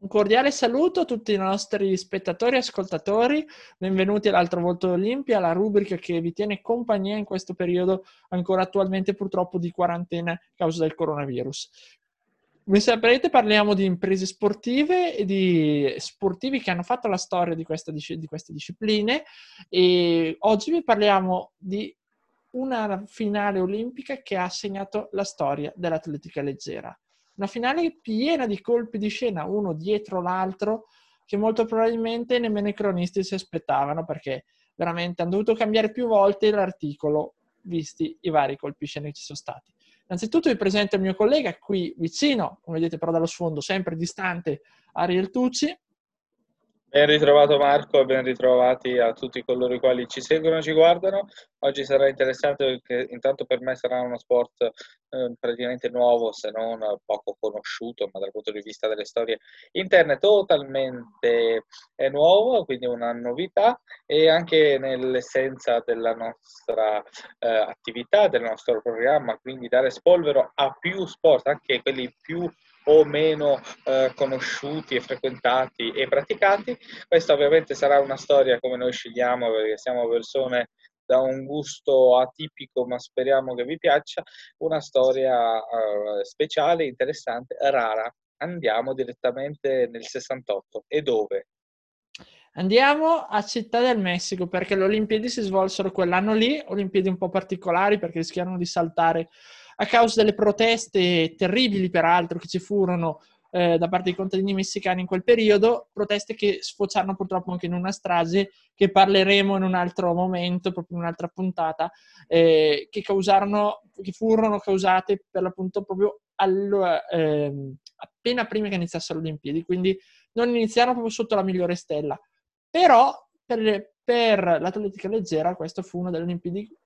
Un cordiale saluto a tutti i nostri spettatori e ascoltatori, benvenuti all'altro volto Olimpia, la rubrica che vi tiene compagnia in questo periodo ancora attualmente purtroppo di quarantena a causa del coronavirus. Come saprete parliamo di imprese sportive e di sportivi che hanno fatto la storia di, questa, di queste discipline. E oggi vi parliamo di una finale olimpica che ha segnato la storia dell'atletica leggera una finale piena di colpi di scena, uno dietro l'altro, che molto probabilmente nemmeno i cronisti si aspettavano, perché veramente hanno dovuto cambiare più volte l'articolo, visti i vari colpi di scena che ci sono stati. Innanzitutto vi presento il mio collega qui vicino, come vedete però dallo sfondo, sempre distante, Ariel Tucci. Ben ritrovato Marco e ben ritrovati a tutti coloro i quali ci seguono e ci guardano. Oggi sarà interessante perché intanto per me sarà uno sport eh, praticamente nuovo, se non poco conosciuto, ma dal punto di vista delle storie interne totalmente è nuovo, quindi una novità e anche nell'essenza della nostra eh, attività, del nostro programma, quindi dare spolvero a più sport, anche quelli più o meno eh, conosciuti e frequentati e praticati. Questa ovviamente sarà una storia come noi scegliamo perché siamo persone da un gusto atipico, ma speriamo che vi piaccia, una storia uh, speciale, interessante, rara. Andiamo direttamente nel 68. E dove? Andiamo a Città del Messico perché le Olimpiadi si svolsero quell'anno lì, Olimpiadi un po' particolari perché rischiarono di saltare a causa delle proteste terribili, peraltro, che ci furono eh, da parte dei contadini messicani in quel periodo, proteste che sfociarono purtroppo anche in una strage che parleremo in un altro momento, proprio in un'altra puntata, eh, che, causarono, che furono causate per l'appunto proprio allo, eh, appena prima che iniziassero le Olimpiadi, quindi non iniziarono proprio sotto la migliore stella. Però per, per l'atletica leggera questa fu una delle Olimpiadi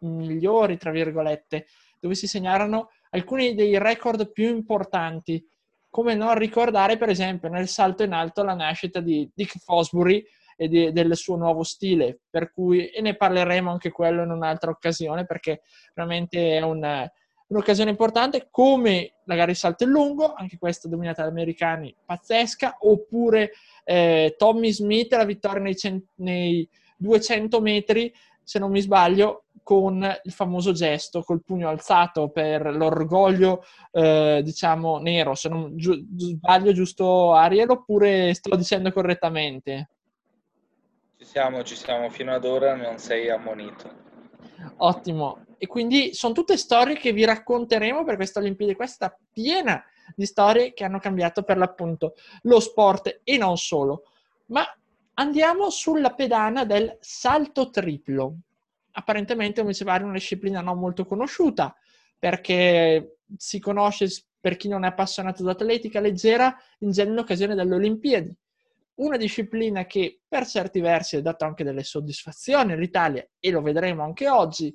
migliori, tra virgolette, dove si segnarono alcuni dei record più importanti. Come non ricordare, per esempio, nel salto in alto la nascita di Dick Fosbury e di, del suo nuovo stile, per cui, e ne parleremo anche quello in un'altra occasione, perché veramente è un, un'occasione importante, come la gara di salto in lungo, anche questa dominata dagli americani, pazzesca, oppure eh, Tommy Smith, la vittoria nei, cent- nei 200 metri, se non mi sbaglio, con il famoso gesto col pugno alzato per l'orgoglio, eh, diciamo, nero. Se non giu- sbaglio, giusto Ariel, oppure sto dicendo correttamente? Ci siamo, ci siamo. Fino ad ora non sei ammonito. Ottimo. E quindi sono tutte storie che vi racconteremo per questa Olimpiade. Questa piena di storie che hanno cambiato per l'appunto lo sport e non solo. Ma andiamo sulla pedana del salto triplo apparentemente, come si pare, una disciplina non molto conosciuta, perché si conosce, per chi non è appassionato d'atletica leggera, in genere in occasione delle Olimpiadi. Una disciplina che per certi versi ha dato anche delle soddisfazioni all'Italia, e lo vedremo anche oggi,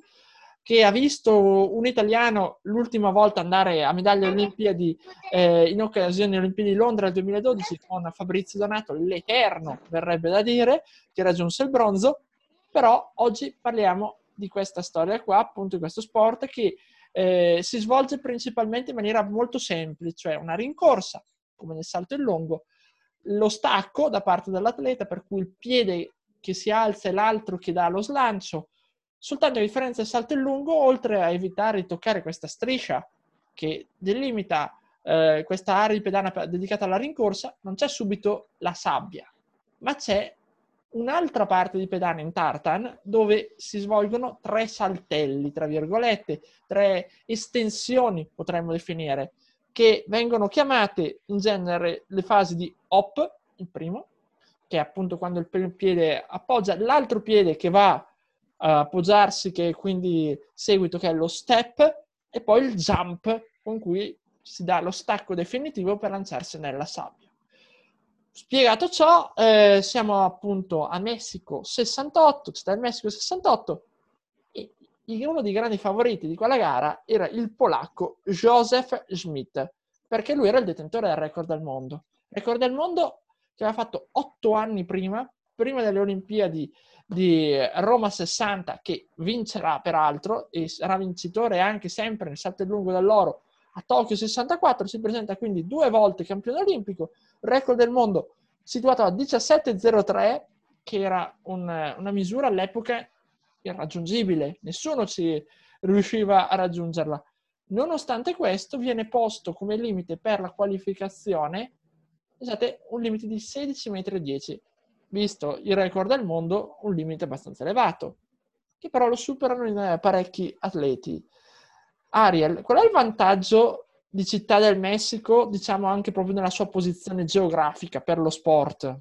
che ha visto un italiano l'ultima volta andare a medaglia Olimpiadi eh, in occasione delle Olimpiadi di Londra nel 2012 con Fabrizio Donato, l'Eterno verrebbe da dire, che raggiunse il bronzo, però oggi parliamo di questa storia qua, appunto di questo sport che eh, si svolge principalmente in maniera molto semplice, cioè una rincorsa, come nel salto in lungo, lo stacco da parte dell'atleta, per cui il piede che si alza e l'altro che dà lo slancio, soltanto a differenza del salto in lungo, oltre a evitare di toccare questa striscia che delimita eh, questa area di pedana dedicata alla rincorsa, non c'è subito la sabbia, ma c'è un'altra parte di pedana in tartan dove si svolgono tre saltelli, tra virgolette, tre estensioni potremmo definire, che vengono chiamate in genere le fasi di hop, il primo, che è appunto quando il primo piede appoggia l'altro piede che va a appoggiarsi, che è quindi seguito, che è lo step, e poi il jump con cui si dà lo stacco definitivo per lanciarsi nella sabbia. Spiegato ciò, eh, siamo appunto a Messico 68, città del Messico 68, e uno dei grandi favoriti di quella gara era il polacco Josef Schmidt, perché lui era il detentore del record del mondo. Record del mondo che aveva fatto otto anni prima, prima delle Olimpiadi di Roma 60, che vincerà peraltro e sarà vincitore anche sempre nel salto lungo dell'oro a Tokyo 64, si presenta quindi due volte campione olimpico, record del mondo situato a 17,03, che era un, una misura all'epoca irraggiungibile, nessuno ci riusciva a raggiungerla. Nonostante questo, viene posto come limite per la qualificazione pensate, un limite di 16,10 metri. Visto il record del mondo, un limite abbastanza elevato, che però lo superano in eh, parecchi atleti. Ariel, qual è il vantaggio di Città del Messico, diciamo anche proprio nella sua posizione geografica per lo sport?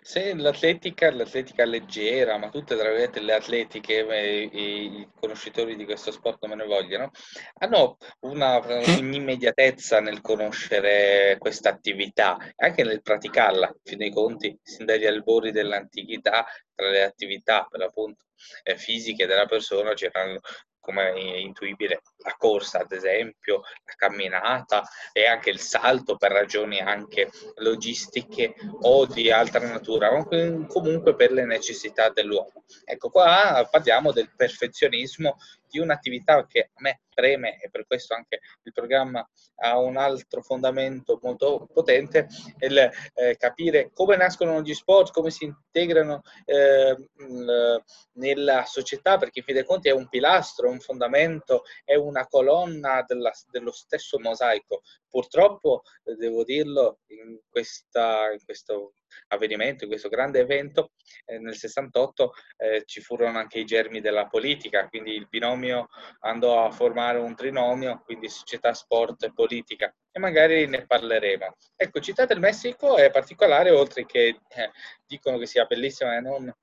Se l'atletica, l'atletica leggera, ma tutte tra virgolette le atletiche, i, i conoscitori di questo sport come ne vogliono, hanno una, un'immediatezza nel conoscere questa attività anche nel praticarla. In fin dei conti, sin dagli albori dell'antichità, tra le attività per l'appunto eh, fisiche della persona c'erano come è intuibile, la corsa ad esempio, la camminata e anche il salto per ragioni anche logistiche o di altra natura, o comunque per le necessità dell'uomo. Ecco qua parliamo del perfezionismo di un'attività che a me preme e per questo anche il programma ha un altro fondamento molto potente, il eh, capire come nascono gli sport, come si integrano eh, nella società, perché in fin dei conti è un pilastro, un fondamento, è una colonna della, dello stesso mosaico. Purtroppo, eh, devo dirlo, in, questa, in questo avvenimento, in questo grande evento, eh, nel 68 eh, ci furono anche i germi della politica, quindi il binomio andò a formare un trinomio, quindi società, sport e politica, e magari ne parleremo. Ecco, Città del Messico è particolare, oltre che eh, dicono che sia bellissima e non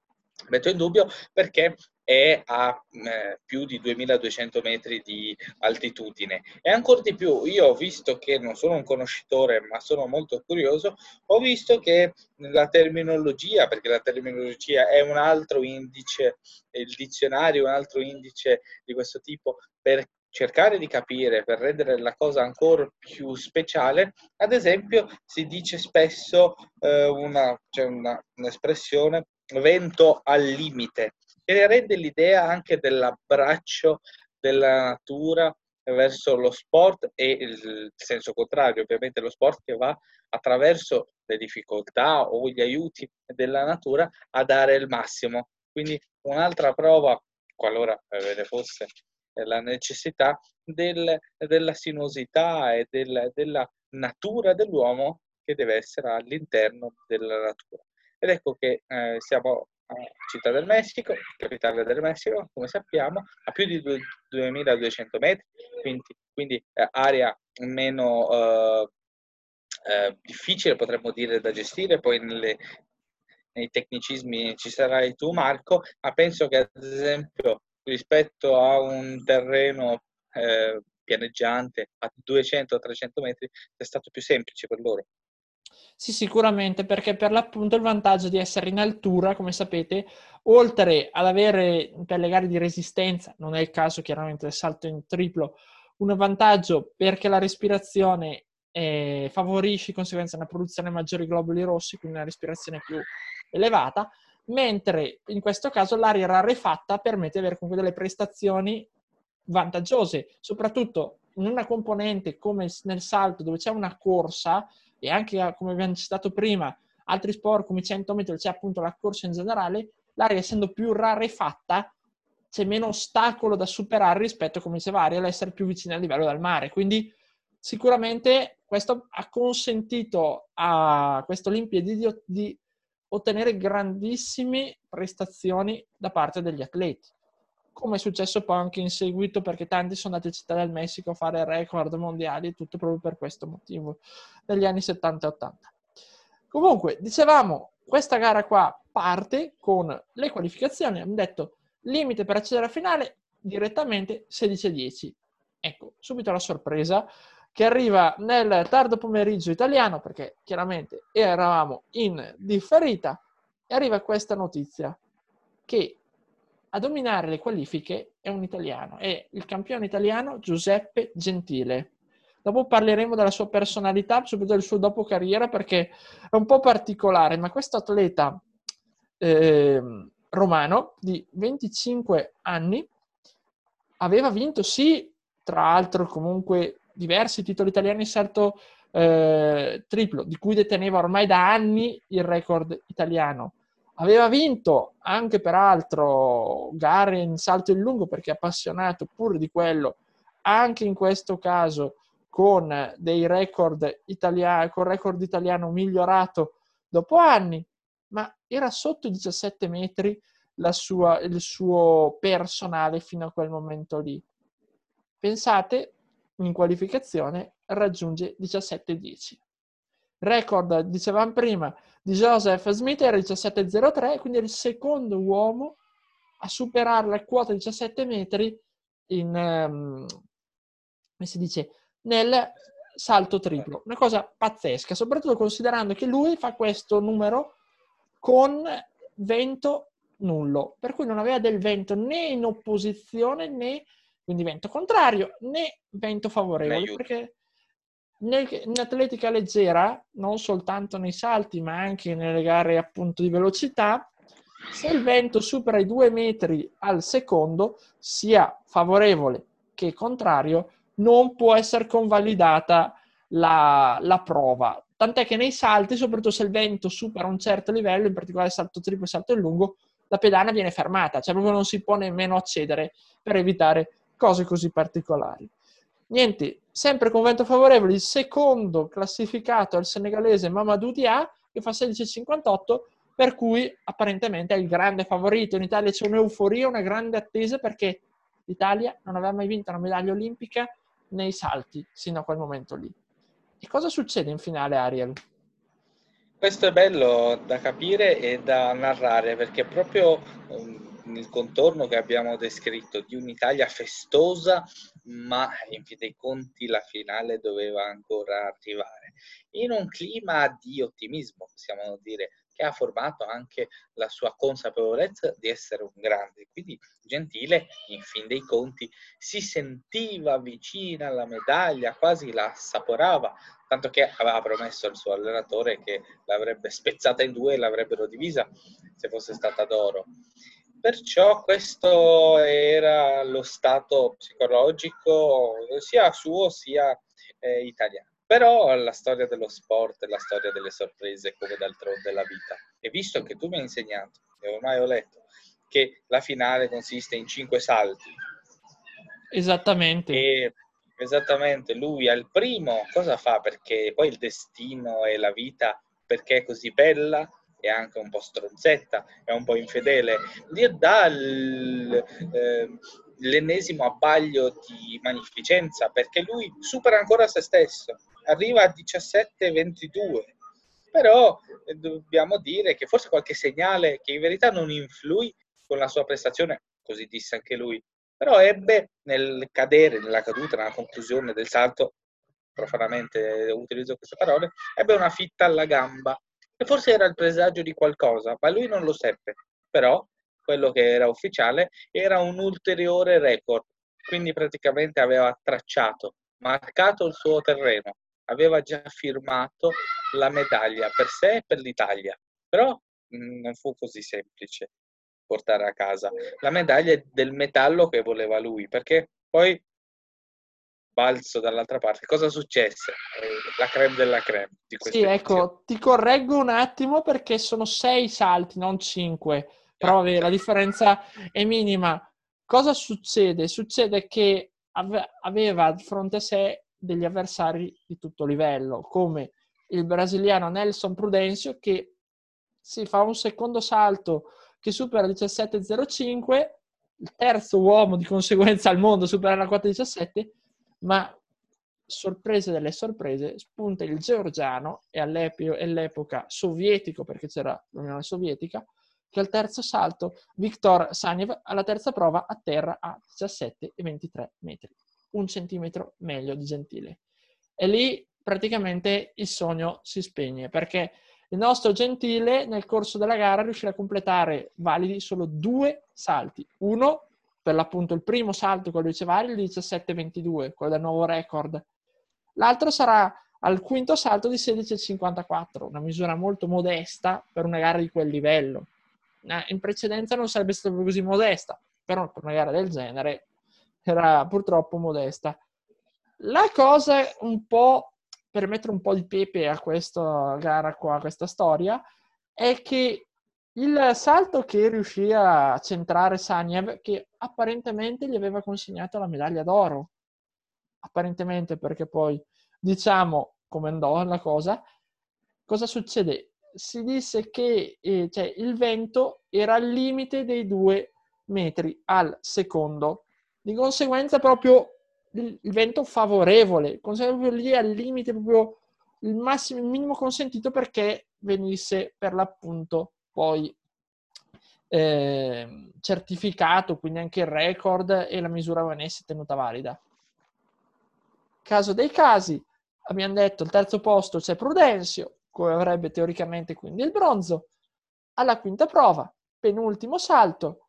metto in dubbio, perché è a eh, più di 2200 metri di altitudine. E ancora di più, io ho visto che non sono un conoscitore, ma sono molto curioso, ho visto che la terminologia, perché la terminologia è un altro indice, il dizionario è un altro indice di questo tipo, per cercare di capire, per rendere la cosa ancora più speciale, ad esempio si dice spesso eh, una, cioè una, un'espressione vento al limite che rende l'idea anche dell'abbraccio della natura verso lo sport e il senso contrario, ovviamente lo sport che va attraverso le difficoltà o gli aiuti della natura a dare il massimo. Quindi un'altra prova, qualora ve ne fosse la necessità, del, della sinuosità e del, della natura dell'uomo che deve essere all'interno della natura. Ed ecco che eh, siamo Città del Messico, capitale del Messico, come sappiamo, a più di 2200 metri, quindi, quindi eh, area meno eh, eh, difficile, potremmo dire, da gestire, poi nelle, nei tecnicismi ci sarai tu Marco, ma penso che ad esempio rispetto a un terreno eh, pianeggiante a 200-300 metri è stato più semplice per loro. Sì, sicuramente, perché per l'appunto il vantaggio di essere in altura, come sapete, oltre ad avere per le gare di resistenza, non è il caso chiaramente del salto in triplo, un vantaggio perché la respirazione eh, favorisce di conseguenza una produzione maggiore di globuli rossi, quindi una respirazione più elevata, mentre in questo caso l'aria rarefatta permette di avere comunque delle prestazioni vantaggiose, soprattutto in una componente come nel salto dove c'è una corsa, e anche come abbiamo citato prima, altri sport come 100 metri, c'è appunto la corsa in generale, l'aria essendo più rarefatta c'è meno ostacolo da superare rispetto, come diceva Ariel, essere più vicini al livello del mare. Quindi sicuramente questo ha consentito a queste Olimpiadi di, di ottenere grandissime prestazioni da parte degli atleti come è successo poi anche in seguito perché tanti sono andati a Città del Messico a fare record mondiali, tutto proprio per questo motivo, negli anni 70 e 80. Comunque, dicevamo, questa gara qua parte con le qualificazioni, abbiamo detto limite per accedere alla finale direttamente 16-10. Ecco, subito la sorpresa che arriva nel tardo pomeriggio italiano, perché chiaramente eravamo in differita, e arriva questa notizia che a dominare le qualifiche è un italiano, è il campione italiano Giuseppe Gentile. Dopo parleremo della sua personalità, soprattutto del suo dopo carriera, perché è un po' particolare, ma questo atleta eh, romano di 25 anni aveva vinto sì tra l'altro comunque diversi titoli italiani in salto eh, triplo, di cui deteneva ormai da anni il record italiano. Aveva vinto anche peraltro gare in salto in lungo perché è appassionato pure di quello, anche in questo caso con dei record italiani, con record italiano migliorato dopo anni, ma era sotto i 17 metri sua, il suo personale fino a quel momento lì. Pensate, in qualificazione raggiunge 17-10. Record, dicevamo prima, di Joseph Smith era 17.03, quindi è il secondo uomo a superare la quota 17 metri in, um, come si dice, nel salto triplo. Una cosa pazzesca, soprattutto considerando che lui fa questo numero con vento nullo, per cui non aveva del vento né in opposizione né quindi vento contrario né vento favorevole, perché in atletica leggera, non soltanto nei salti, ma anche nelle gare appunto di velocità, se il vento supera i due metri al secondo, sia favorevole che contrario, non può essere convalidata la, la prova. Tant'è che nei salti, soprattutto se il vento supera un certo livello, in particolare salto triplo e salto in lungo, la pedana viene fermata, cioè proprio non si può nemmeno accedere per evitare cose così particolari. Niente, sempre con vento favorevole, il secondo classificato il senegalese Mamadou Dia, che fa 16,58, per cui apparentemente è il grande favorito. In Italia c'è un'euforia, una grande attesa, perché l'Italia non aveva mai vinto una medaglia olimpica nei salti sino a quel momento lì. E cosa succede in finale, Ariel? Questo è bello da capire e da narrare perché proprio um, il contorno che abbiamo descritto di un'Italia festosa, ma in fin dei conti la finale doveva ancora arrivare. In un clima di ottimismo, possiamo dire, che ha formato anche la sua consapevolezza di essere un grande. Quindi Gentile, in fin dei conti, si sentiva vicina alla medaglia, quasi la assaporava, tanto che aveva promesso al suo allenatore che l'avrebbe spezzata in due e l'avrebbero divisa se fosse stata d'oro. Perciò questo era lo stato psicologico sia suo sia eh, italiano. Però la storia dello sport è la storia delle sorprese come d'altronde la vita. E visto che tu mi hai insegnato, e ormai ho letto, che la finale consiste in cinque salti. Esattamente. E esattamente, lui al primo cosa fa? Perché poi il destino e la vita, perché è così bella, è anche un po' stronzetta, è un po' infedele, gli dà il, eh, l'ennesimo abbaglio di magnificenza perché lui supera ancora se stesso, arriva a 17-22. Però eh, dobbiamo dire che forse qualche segnale che in verità non influì con la sua prestazione, così disse anche lui, però ebbe nel cadere, nella caduta, nella conclusione del salto, profanamente utilizzo queste parole, ebbe una fitta alla gamba e forse era il presagio di qualcosa, ma lui non lo seppe. Però quello che era ufficiale era un ulteriore record, quindi praticamente aveva tracciato, marcato il suo terreno, aveva già firmato la medaglia per sé e per l'Italia. Però mh, mm, non fu così semplice portare a casa la medaglia del metallo che voleva lui, perché poi balzo dall'altra parte. Cosa successe? La creme della creme. Di sì, ecco, ti correggo un attimo perché sono sei salti, non cinque. Però vabbè, la differenza è minima. Cosa succede? Succede che aveva di fronte a sé degli avversari di tutto livello, come il brasiliano Nelson Prudencio che si fa un secondo salto che supera 17.05, il terzo uomo di conseguenza al mondo supera la quota 17 ma sorprese delle sorprese, spunta il georgiano e all'epoca sovietico, perché c'era l'Unione Sovietica, che al terzo salto Viktor Sanev alla terza prova atterra a 17,23 metri, un centimetro meglio di Gentile. E lì praticamente il sogno si spegne, perché il nostro Gentile nel corso della gara riuscirà a completare validi solo due salti, uno per l'appunto il primo salto, quello di Cevari, il 17-22, quello del nuovo record. L'altro sarà al quinto salto di 16,54, una misura molto modesta per una gara di quel livello. In precedenza non sarebbe stata così modesta, però per una gara del genere era purtroppo modesta. La cosa un po' per mettere un po' di pepe a questa gara qua, a questa storia, è che il salto che riuscì a centrare Saniev, che apparentemente gli aveva consegnato la medaglia d'oro, apparentemente perché poi diciamo come andò la cosa, cosa succede? Si disse che eh, cioè, il vento era al limite dei due metri al secondo, di conseguenza proprio il, il vento favorevole, proprio lì al limite, proprio il massimo, il minimo consentito perché venisse per l'appunto poi eh, certificato, quindi anche il record e la misura venisse tenuta valida. Caso dei casi, abbiamo detto il terzo posto c'è Prudenzio, come avrebbe teoricamente quindi il bronzo. Alla quinta prova, penultimo salto,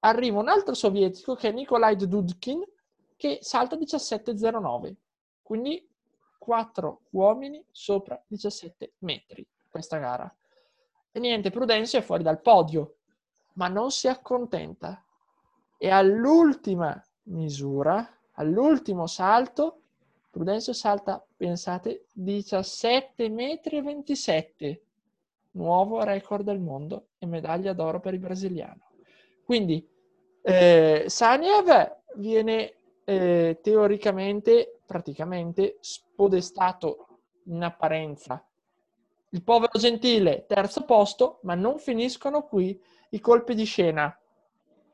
arriva un altro sovietico che è Nikolai Dudkin che salta 17,09. Quindi 4 uomini sopra 17 metri questa gara. E niente, Prudenzio è fuori dal podio, ma non si accontenta. E all'ultima misura, all'ultimo salto, Prudenzio salta, pensate, 17 metri 27. Nuovo record del mondo e medaglia d'oro per il brasiliano. Quindi eh, Saniev viene eh, teoricamente, praticamente, spodestato in apparenza. Il povero Gentile, terzo posto, ma non finiscono qui i colpi di scena.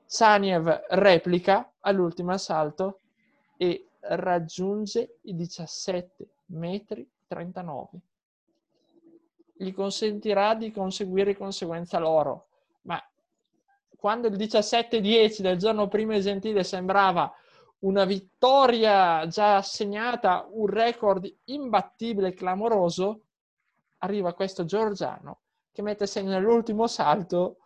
Saniev replica all'ultimo assalto e raggiunge i 17 metri 39. Gli consentirà di conseguire di conseguenza l'oro, ma quando il 17-10 del giorno prima il Gentile sembrava una vittoria già assegnata, un record imbattibile, clamoroso, arriva questo Giorgiano che mette segno nell'ultimo salto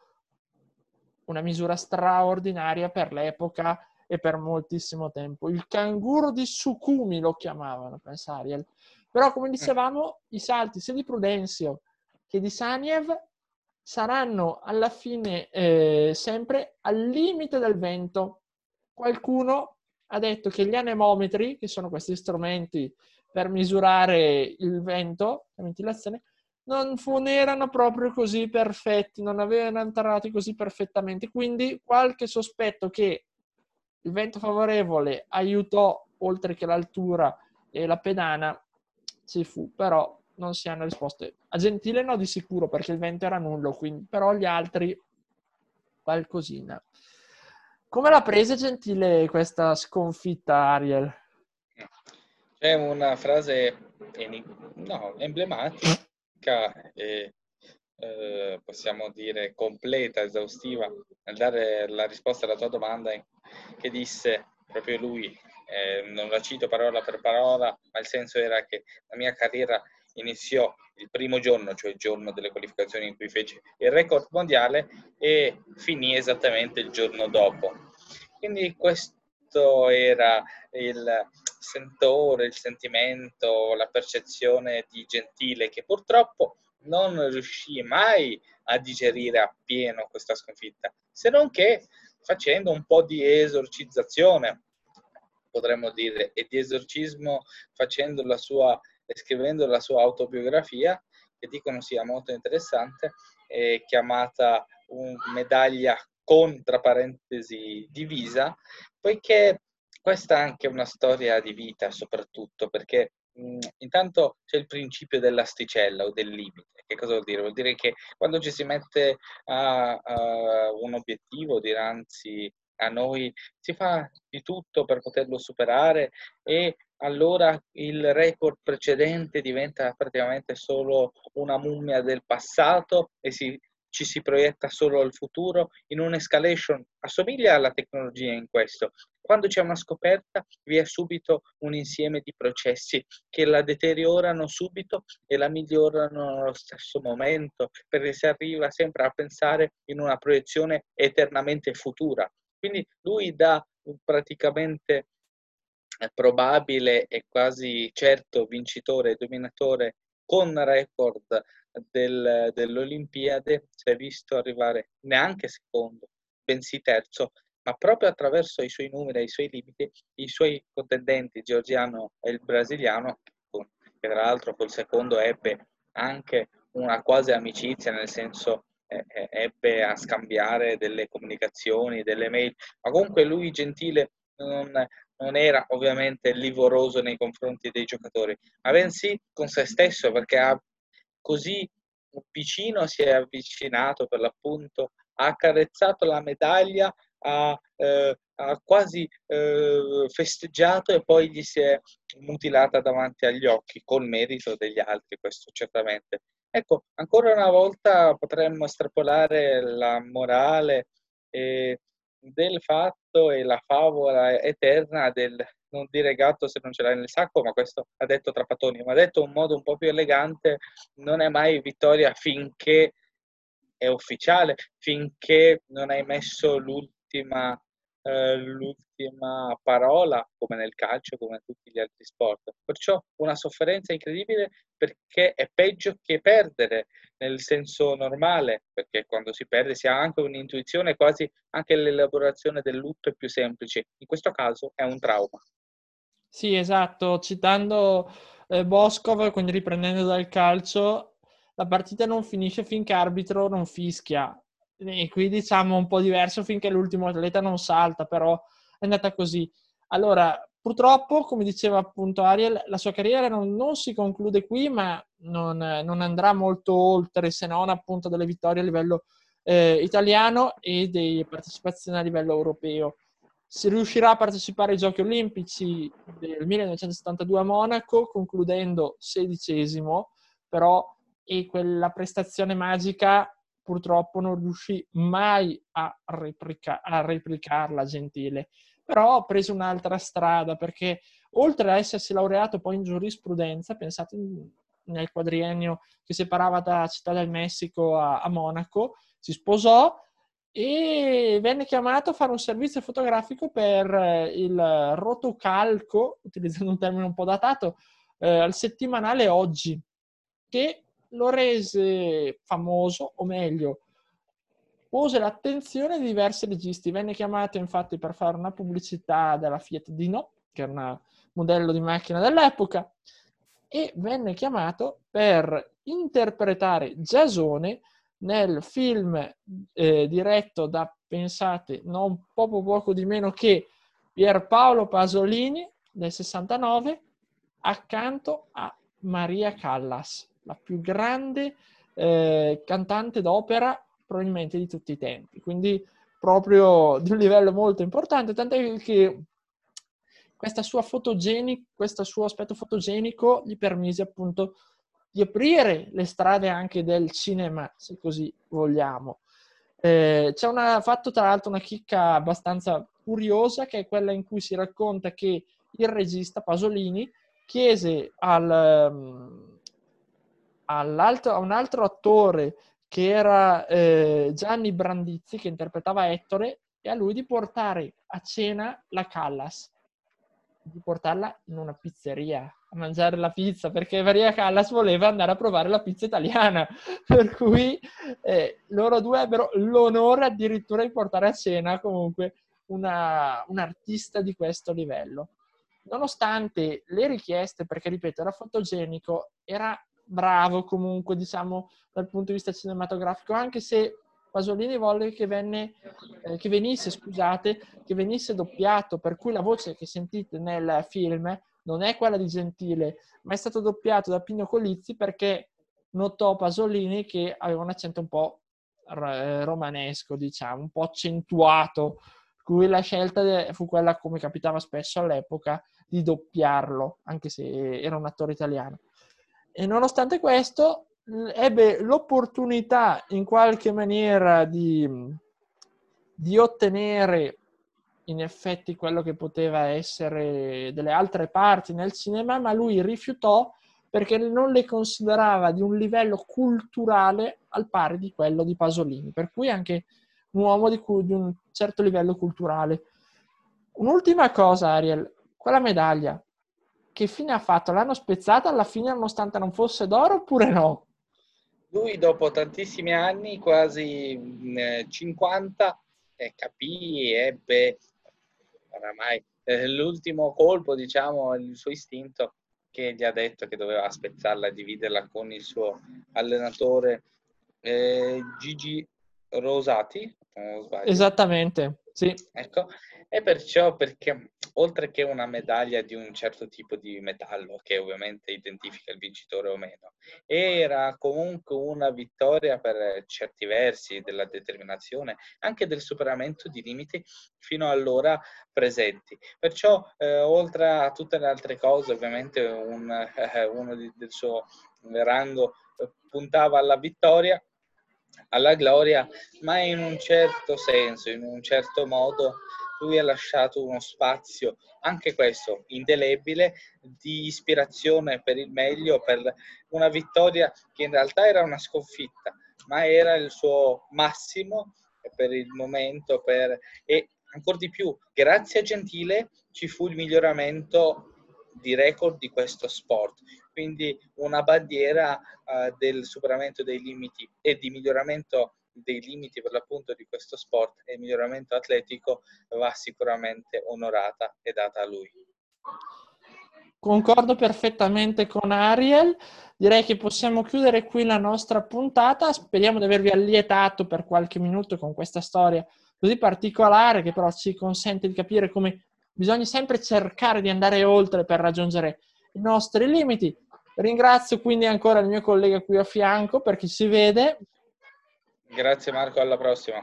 una misura straordinaria per l'epoca e per moltissimo tempo. Il canguro di Sukumi lo chiamavano, pensare. Però, come dicevamo, i salti sia di Prudenzio che di Saniev saranno alla fine eh, sempre al limite del vento. Qualcuno ha detto che gli anemometri, che sono questi strumenti per misurare il vento, la ventilazione, non, erano proprio così perfetti, non avevano entrati così perfettamente. Quindi qualche sospetto che il vento favorevole aiutò, oltre che l'altura e la pedana, ci fu, però non si hanno risposte. A Gentile no di sicuro, perché il vento era nullo, quindi, però gli altri qualcosina. Come l'ha presa Gentile questa sconfitta, Ariel? C'è una frase no, emblematica e eh, possiamo dire completa, esaustiva, nel dare la risposta alla tua domanda, che disse proprio lui, eh, non la cito parola per parola, ma il senso era che la mia carriera iniziò il primo giorno, cioè il giorno delle qualificazioni in cui fece il record mondiale e finì esattamente il giorno dopo. Quindi questo era il sentore, il sentimento, la percezione di Gentile che purtroppo non riuscì mai a digerire appieno questa sconfitta, se non che facendo un po' di esorcizzazione, potremmo dire, e di esorcismo facendo la sua scrivendo la sua autobiografia, che dicono sia molto interessante, chiamata un medaglia con, tra parentesi, divisa, poiché questa è anche una storia di vita soprattutto, perché mh, intanto c'è il principio dell'asticella o del limite. Che cosa vuol dire? Vuol dire che quando ci si mette a, a un obiettivo, dinanzi a noi, si fa di tutto per poterlo superare e allora il record precedente diventa praticamente solo una mummia del passato e si, ci si proietta solo al futuro in un'escalation. Assomiglia alla tecnologia in questo. Quando c'è una scoperta vi è subito un insieme di processi che la deteriorano subito e la migliorano nello stesso momento, perché si arriva sempre a pensare in una proiezione eternamente futura. Quindi lui dà praticamente probabile e quasi certo vincitore e dominatore con record del, dell'Olimpiade si è visto arrivare neanche secondo, bensì terzo ma proprio attraverso i suoi numeri e i suoi limiti, i suoi contendenti, il georgiano e il brasiliano, che tra l'altro col secondo ebbe anche una quasi amicizia, nel senso eh, eh, ebbe a scambiare delle comunicazioni, delle mail, ma comunque lui gentile non, non era ovviamente livoroso nei confronti dei giocatori, ma bensì con se stesso perché ha così vicino si è avvicinato per l'appunto, ha accarezzato la medaglia, ha, eh, ha quasi eh, festeggiato e poi gli si è mutilata davanti agli occhi, col merito degli altri, questo certamente. Ecco, ancora una volta potremmo estrapolare la morale eh, del fatto e la favola eterna del non dire gatto se non ce l'hai nel sacco, ma questo ha detto Trapattoni, ma detto in un modo un po' più elegante, non è mai vittoria finché è ufficiale, finché non hai messo l'ultima eh, l'ultima parola, come nel calcio, come in tutti gli altri sport. Perciò una sofferenza incredibile perché è peggio che perdere nel senso normale, perché quando si perde si ha anche un'intuizione, quasi anche l'elaborazione del lutto è più semplice. In questo caso è un trauma. Sì, esatto. Citando eh, Boscov, quindi riprendendo dal calcio, la partita non finisce finché arbitro non fischia e qui diciamo un po' diverso finché l'ultimo atleta non salta, però è andata così. Allora, purtroppo, come diceva appunto Ariel, la sua carriera non, non si conclude qui, ma non, non, andrà molto oltre se non appunto delle vittorie a livello eh, italiano e delle partecipazioni a livello europeo. Si riuscirà a partecipare ai Giochi Olimpici del 1972 a Monaco, concludendo sedicesimo, però e quella prestazione magica purtroppo non riuscì mai a, replica- a replicarla Gentile, però ha preso un'altra strada perché oltre a essersi laureato poi in giurisprudenza, pensate nel quadriennio che separava da Città del Messico a, a Monaco, si sposò e venne chiamato a fare un servizio fotografico per il rotocalco, utilizzando un termine un po' datato, eh, al settimanale Oggi, che lo rese famoso, o meglio, pose l'attenzione di diversi registi. Venne chiamato infatti per fare una pubblicità della Fiat Dino, che era un modello di macchina dell'epoca, e venne chiamato per interpretare Giasone nel film eh, diretto da, pensate, non poco poco di meno che Pierpaolo Pasolini nel 69 accanto a Maria Callas la più grande eh, cantante d'opera probabilmente di tutti i tempi, quindi proprio di un livello molto importante, tant'è che questa sua fotogenic, questo suo aspetto fotogenico gli permise appunto di aprire le strade anche del cinema, se così vogliamo. Eh, c'è una, fatto tra l'altro una chicca abbastanza curiosa che è quella in cui si racconta che il regista Pasolini chiese al, a un altro attore che era eh, Gianni Brandizzi, che interpretava Ettore, e a lui di portare a cena la Callas, di portarla in una pizzeria a mangiare la pizza, perché Maria Callas voleva andare a provare la pizza italiana, per cui eh, loro due ebbero l'onore addirittura di portare a cena comunque una, un artista di questo livello. Nonostante le richieste, perché ripeto, era fotogenico, era bravo comunque, diciamo, dal punto di vista cinematografico, anche se Pasolini volle che, venne, eh, che venisse, scusate, che venisse doppiato, per cui la voce che sentite nel film non è quella di Gentile, ma è stato doppiato da Pino Colizzi perché notò Pasolini che aveva un accento un po' romanesco, diciamo, un po' accentuato, cui la scelta fu quella, come capitava spesso all'epoca, di doppiarlo, anche se era un attore italiano. E nonostante questo, ebbe l'opportunità in qualche maniera di, di ottenere in effetti quello che poteva essere delle altre parti nel cinema, ma lui rifiutò perché non le considerava di un livello culturale al pari di quello di Pasolini, per cui anche un uomo di, di un certo livello culturale. Un'ultima cosa, Ariel, quella medaglia che fine ha fatto? L'hanno spezzata alla fine nonostante non fosse d'oro oppure no? Lui dopo tantissimi anni, quasi 50, mm, eh, capì, ebbe oramai eh, l'ultimo colpo, diciamo, il suo istinto che gli ha detto che doveva spezzarla e dividerla con il suo allenatore eh, Gigi Rosati. Esattamente, sì. Ecco, e perciò perché oltre che una medaglia di un certo tipo di metallo, che ovviamente identifica il vincitore o meno, era comunque una vittoria per certi versi della determinazione, anche del superamento di limiti fino allora presenti. Perciò, eh, oltre a tutte le altre cose, ovviamente un, eh, uno di, del suo rango eh, puntava alla vittoria, alla gloria, ma in un certo senso, in un certo modo, lui ha lasciato uno spazio, anche questo indelebile, di ispirazione per il meglio, per una vittoria che in realtà era una sconfitta, ma era il suo massimo per il momento per... e ancora di più, grazie a Gentile ci fu il miglioramento di record di questo sport. Quindi una bandiera uh, del superamento dei limiti e di miglioramento dei limiti per l'appunto di questo sport e il miglioramento atletico va sicuramente onorata e data a lui. Concordo perfettamente con Ariel. Direi che possiamo chiudere qui la nostra puntata. Speriamo di avervi allietato per qualche minuto con questa storia così particolare che però ci consente di capire come bisogna sempre cercare di andare oltre per raggiungere i nostri limiti. Ringrazio quindi ancora il mio collega qui a fianco per chi si vede Grazie Marco, alla prossima.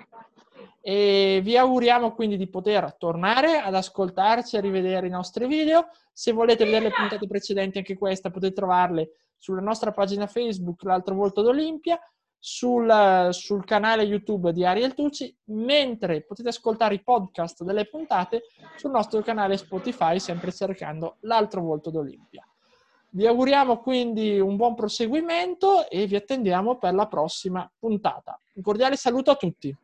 E vi auguriamo quindi di poter tornare ad ascoltarci e rivedere i nostri video. Se volete vedere le puntate precedenti, anche questa, potete trovarle sulla nostra pagina Facebook, L'altro volto d'Olimpia, sul, sul canale YouTube di Ariel Tucci, mentre potete ascoltare i podcast delle puntate sul nostro canale Spotify, sempre cercando L'altro volto d'Olimpia. Vi auguriamo quindi un buon proseguimento e vi attendiamo per la prossima puntata. Un cordiale saluto a tutti.